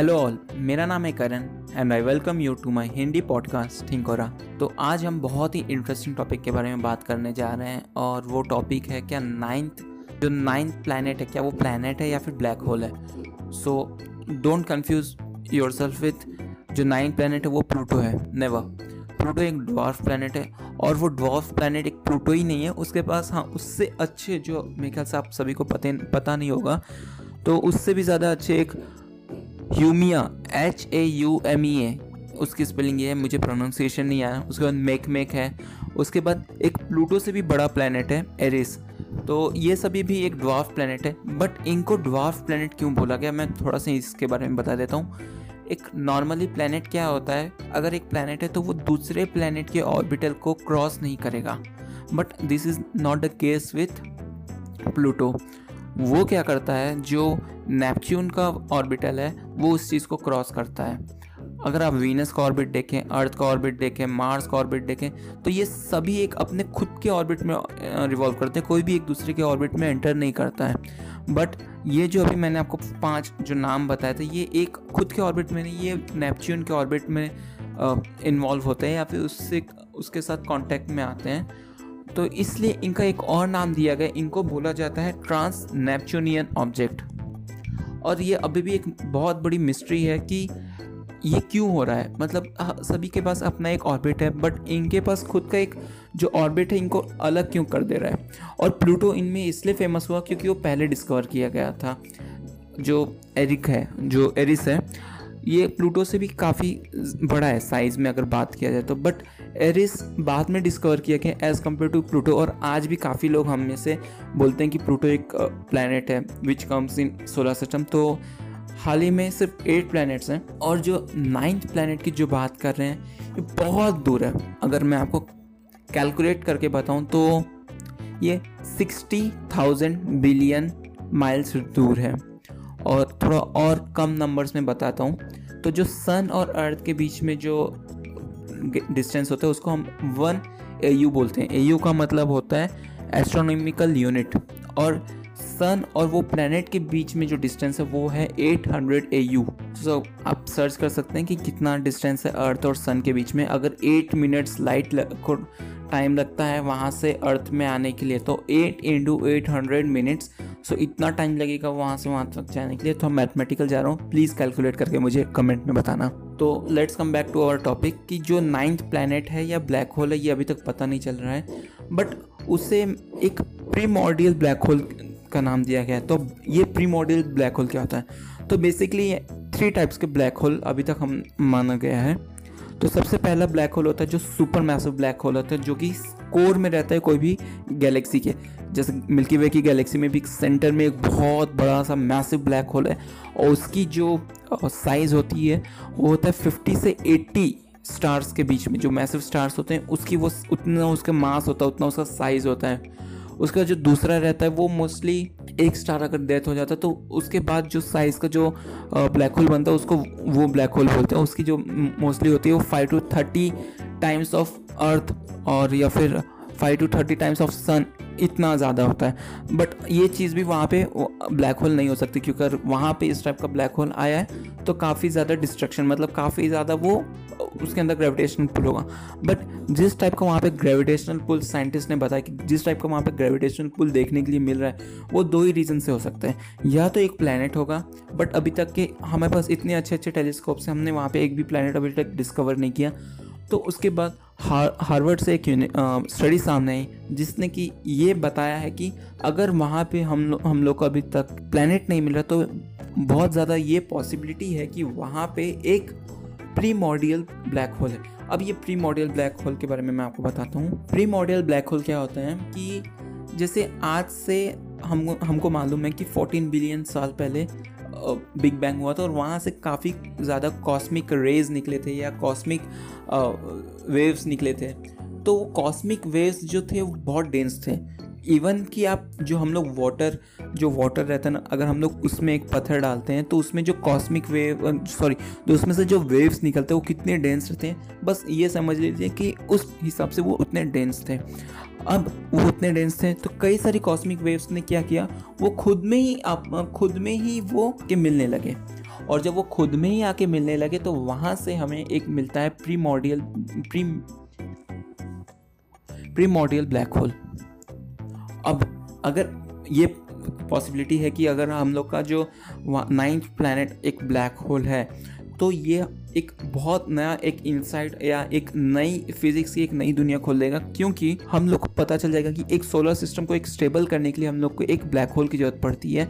Hello all मेरा नाम है Karan and I welcome you to my Hindi podcast Thinkora तो आज हम बहुत ही इंटरेस्टिंग टॉपिक के बारे में बात करने जा रहे हैं, और वो टॉपिक है क्या नाइन्थ जो नाइन्थ प्लानट है, क्या वो प्लानट है या फिर ब्लैक होल है? So don't confuse yourself with जो नाइन्थ प्लानट है, वो प्लूटो है. नेवर प्लूटो एक ड्वार्फ प्लानट है, और वो ड्वार्फ प्लानट एक प्लूटो ही नहीं है. उसके पास हाँ उससे अच्छे जो मेरे ख्याल से आप सभी को पते, पता नहीं होगा तो उससे भी ज़्यादा अच्छे एक Haumea H A U M E A उसकी स्पेलिंग ये है, मुझे प्रोनाउंसिएशन नहीं आया, उसके बाद मेक मेक है, उसके बाद एक प्लूटो से भी बड़ा प्लानट है एरिस तो ये सभी भी एक ड्वार्फ प्लानट है बट इनको ड्वार्फ प्लानट क्यों बोला गया, मैं थोड़ा सा इसके बारे में बता देता हूँ। एक नॉर्मली प्लानट क्या होता है, अगर एक प्लानट है तो वो दूसरे प्लानट के ऑर्बिटल को क्रॉस नहीं करेगा but this is not the case with Pluto वो क्या करता है, जो नेपच्यून का ऑर्बिटल है, वो उस चीज़ को क्रॉस करता है। अगर आप वीनस का ऑर्बिट देखें, अर्थ का ऑर्बिट देखें, मार्स का ऑर्बिट देखें तो ये सभी एक अपने खुद के ऑर्बिट में रिवॉल्व करते हैं। कोई भी एक दूसरे के ऑर्बिट में एंटर नहीं करता है। बट ये जो अभी मैंने आपको पाँच जो नाम बताए थे, ये एक खुद के ऑर्बिट में नहीं, ये नेपच्यून के ऑर्बिट में इन्वॉल्व होते हैं या फिर उससे, उसके साथ कांटेक्ट में आते हैं। तो इसलिए इनका एक और नाम दिया गया, इनको बोला जाता है ट्रांस नेपच्यूनियन ऑब्जेक्ट। और ये अभी भी एक बहुत बड़ी मिस्ट्री है कि ये क्यों हो रहा है? मतलब सभी के पास अपना एक ऑर्बिट है बट इनके पास खुद का एक जो ऑर्बिट है, इनको अलग क्यों कर दे रहा है? और प्लूटो इनमें इसलिए फ़ेमस हुआ क्योंकि वो पहले डिस्कवर किया गया था, जो एरिक है, जो एरिस है। ये प्लूटो से भी काफ़ी बड़ा है साइज़ में अगर बात किया जाए तो। बट एरिस बाद में डिस्कवर किया गया एज़ कंपेयर टू प्लूटो और आज भी काफ़ी लोग हम में से बोलते हैं कि प्लूटो एक प्लानट है which comes in solar system तो हाल ही में सिर्फ़ एट प्लैनेट्स हैं और जो नाइन्थ प्लानट की जो बात कर रहे हैं, ये बहुत दूर है। अगर मैं आपको कैलकुलेट करके बताऊँ तो ये सिक्सटी थाउज़ेंड बिलियन माइल्स दूर है। और थोड़ा और कम नंबर्स में बताता हूँ। तो जो सन और अर्थ के बीच में जो डिस्टेंस होता है, उसको हम वन एयू बोलते हैं। एयू का मतलब होता है एस्ट्रोनॉमिकल यूनिट और सन और वो प्लानट के बीच में जो डिस्टेंस है, वो है 800 हंड्रेड ए यू सो आप सर्च कर सकते हैं कि कितना डिस्टेंस है अर्थ और सन के बीच में। अगर 8 मिनट्स लाइट को टाइम लगता है वहाँ से अर्थ में आने के लिए। तो eight into eight hundred minutes so इतना टाइम लगेगा वहाँ से, वहाँ तक जाने के लिए। तो हम मैथमेटिकल जा रहा हूँ। प्लीज़ कैलकुलेट करके मुझे कमेंट में बताना। तो let's come back to our topic कि जो नाइन्थ प्लानट है या ब्लैक होल है, ये अभी तक पता नहीं चल रहा है। बट उसे एक प्री ब्लैक होल का नाम दिया गया है। तो ये प्री ब्लैक होल क्या होता है? तो बेसिकली थ्री टाइप्स के ब्लैक होल अभी तक हम माना गया है। तो सबसे पहला ब्लैक होल होता है जो सुपर मैसिव ब्लैक होल होता है, जो कि कोर में रहता है कोई भी गैलेक्सी के। जैसे मिल्की वे की गैलेक्सी में भी सेंटर में एक बहुत बड़ा सा मैसिव ब्लैक होल है, और उसकी जो साइज़ होती है, वो होता है फिफ्टी से एट्टी स्टार्स के बीच में। जो मैसिव स्टार्स होते हैं, उसकी वो उतना उसका मास होता है, उतना उसका साइज़ होता है। उसका जो दूसरा रहता है, वो मोस्टली एक स्टार अगर डेथ हो जाता है तो उसके बाद जो साइज़ का जो ब्लैक होल बनता है, उसको वो ब्लैक होल बोलते हैं। उसकी जो मोस्टली होती है, वो five to thirty times of earth और या फिर five to thirty times of sun इतना ज़्यादा होता है। बट ये चीज़ भी वहाँ पे ब्लैक होल नहीं हो सकती, क्योंकि अगर वहाँ पे इस टाइप का ब्लैक होल आया है तो काफ़ी ज़्यादा डिस्ट्रक्शन मतलब काफ़ी ज़्यादा वो उसके अंदर ग्रेविटेशनल पुल होगा। बट जिस टाइप का वहाँ पे ग्रेविटेशनल पुल साइंटिस्ट ने बताया कि जिस टाइप का वहाँ पे ग्रेविटेशनल पुल देखने के लिए मिल रहा है वो दो ही रीज़न से हो सकते हैं। या तो एक प्लानट होगा बट अभी तक के हमारे पास इतने अच्छे अच्छे टेलीस्कोप से हमने वहाँ पर एक भी प्लानट अभी तक डिस्कवर नहीं किया। तो उसके बाद हार हार्वर्ड से एक स्टडी सामने आई जिसने कि ये बताया है कि अगर वहाँ पे हम लो, हम लोग को अभी तक प्लानट नहीं मिल रहा तो बहुत ज़्यादा ये पॉसिबिलिटी है कि वहाँ पे एक प्री मॉडियल ब्लैक होल है। अब ये प्री मॉडियल ब्लैक होल के बारे में मैं आपको बताता हूँ। प्री मॉडियल ब्लैक होल क्या होता है कि जैसे आज से हम, हमको मालूम है कि 14 बिलियन साल पहले बिग बैंग हुआ था और वहाँ से काफ़ी ज़्यादा कॉस्मिक रेज निकले थे या कॉस्मिक वेव्स निकले थे। तो कॉस्मिक वेव्स जो थे वो बहुत डेंस थे। इवन कि आप जो हम लोग वाटर जो वाटर रहता है ना, अगर हम लोग उसमें एक पत्थर डालते हैं तो उसमें जो कॉस्मिक वेव सॉरी तो उसमें से जो वेव्स निकलते हैं, वो कितने डेंस रहते हैं? बस ये समझ लीजिए कि उस हिसाब से वो उतने डेंस थे। अब वो उतने डेंस थे तो कई सारी कॉस्मिक वेव्स ने क्या किया? वो खुद में ही आप खुद में ही वो के मिलने लगे। और जब वो खुद में ही आके मिलने लगे तो वहाँ से हमें एक मिलता है primordial pri primordial black hole अब अगर ये पॉसिबिलिटी है कि अगर हम लोग का जो नाइन्थ प्लानट एक ब्लैक होल है तो ये एक बहुत नया एक इंसाइट या एक नई फिजिक्स की एक नई दुनिया खोल देगा, क्योंकि हम लोग को पता चल जाएगा कि एक सोलर सिस्टम को एक स्टेबल करने के लिए हम लोग को एक ब्लैक होल की ज़रूरत पड़ती है।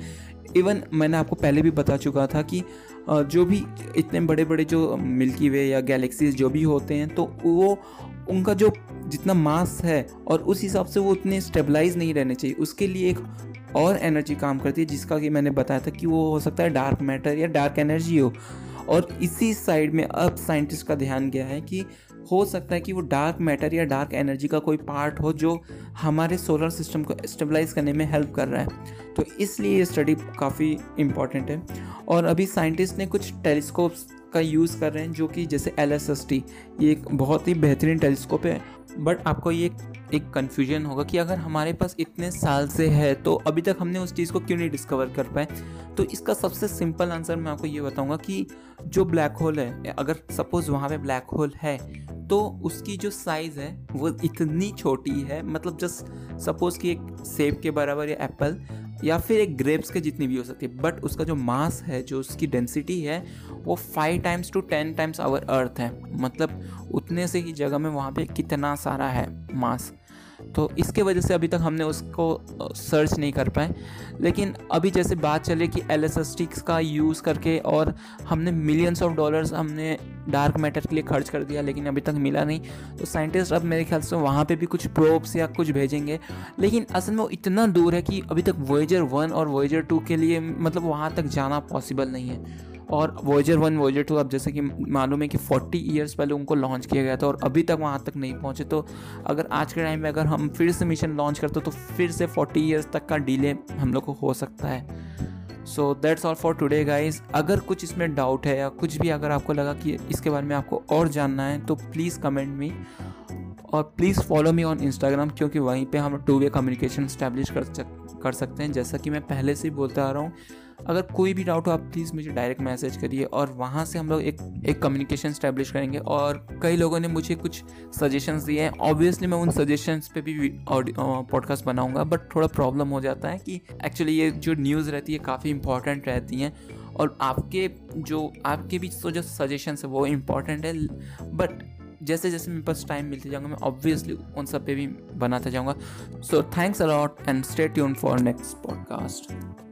इवन मैंने आपको पहले भी बता चुका था कि जो भी इतने बड़े बड़े जो मिल्की वे या गैलेक्सीज जो भी होते हैं तो वो उनका जो जितना मास है और उस हिसाब से वो उतने स्टेबलाइज नहीं रहने चाहिए। उसके लिए एक और एनर्जी काम करती है, जिसका कि मैंने बताया था कि वो हो सकता है डार्क मैटर या डार्क एनर्जी हो। और इसी साइड में अब साइंटिस्ट का ध्यान गया है कि हो सकता है कि वो डार्क मैटर या डार्क एनर्जी का कोई पार्ट हो जो हमारे सोलर सिस्टम को स्टेबलाइज करने में हेल्प कर रहा है। तो इसलिए ये स्टडी काफ़ी इंपॉर्टेंट है। और अभी साइंटिस्ट ने कुछ टेलीस्कोप्स का यूज़ कर रहे हैं, जो कि जैसे एलएसएसटी ये एक बहुत ही बेहतरीन टेलीस्कोप है। बट आपको ये एक कन्फ्यूज़न होगा कि अगर हमारे पास इतने साल से है तो अभी तक हमने उस चीज़ को क्यों नहीं डिस्कवर कर पाए? तो इसका सबसे सिंपल आंसर मैं आपको ये बताऊँगा कि जो ब्लैक होल है, अगर सपोज़ वहाँ पे ब्लैक होल है तो उसकी जो साइज़ है, वो इतनी छोटी है मतलब जस्ट सपोज़ कि एक सेब के बराबर या एप्पल या फिर एक ग्रेप्स के जितनी भी हो सकती है बट उसका जो मास है, जो उसकी डेंसिटी है, वो five times to ten times our earth है। मतलब उतने से ही जगह में वहाँ पे कितना सारा है मास तो इसके वजह से अभी तक हमने उसको सर्च नहीं कर पाए। लेकिन अभी जैसे बात चले कि एल का यूज़ करके और हमने मिलियंस ऑफ़ डॉलर्स हमने डार्क मैटर के लिए खर्च कर दिया, लेकिन अभी तक मिला नहीं। तो साइंटिस्ट अब मेरे ख्याल से वहाँ पे भी कुछ प्रोब्स या कुछ भेजेंगे। लेकिन असल में वो इतना दूर है कि अभी तक वॉयजर वन और वॉयजर टू के लिए मतलब वहाँ तक जाना पॉसिबल नहीं है। और वॉयजर वन वॉयजर टू अब जैसे कि मालूम है कि फोर्टी ईयर्स पहले उनको लॉन्च किया गया था और अभी तक वहाँ तक नहीं पहुँचे तो अगर आज के टाइम में अगर हम फिर से मिशन लॉन्च करते तो फिर से फोर्टी ईयर्स तक का डिले हम लोग को हो सकता है। So that's all for today guys अगर कुछ इसमें डाउट है या कुछ भी अगर आपको लगा कि इसके बारे में आपको और जानना है तो प्लीज़ कमेंट मी और please follow me on Instagram क्योंकि वहीं पे हम टू वे कम्युनिकेशन स्टैब्लिश कर कर सकते हैं। जैसा कि मैं पहले से ही बोलता आ रहा हूँ अगर कोई भी डाउट हो, आप प्लीज़ मुझे डायरेक्ट मैसेज करिए और वहाँ से हम लोग एक एक कम्युनिकेशन स्टैब्लिश करेंगे और कई लोगों ने मुझे कुछ सजेशंस दिए हैं। ऑब्वियसली मैं उन सजेशंस पे भी पॉडकास्ट बनाऊँगा बट थोड़ा प्रॉब्लम हो जाता है कि एक्चुअली ये जो न्यूज़ रहती है, काफ़ी इंपॉर्टेंट रहती हैं और आपके जो, आपके भी तो जो सजेशंस है, वो इंपॉर्टेंट है बट जैसे जैसे मेरे पास टाइम मिलते जाऊँगा, मैं ऑब्वियसली उन सब पे भी बनाता जाऊँगा। So thanks a lot and stay tune for next podcast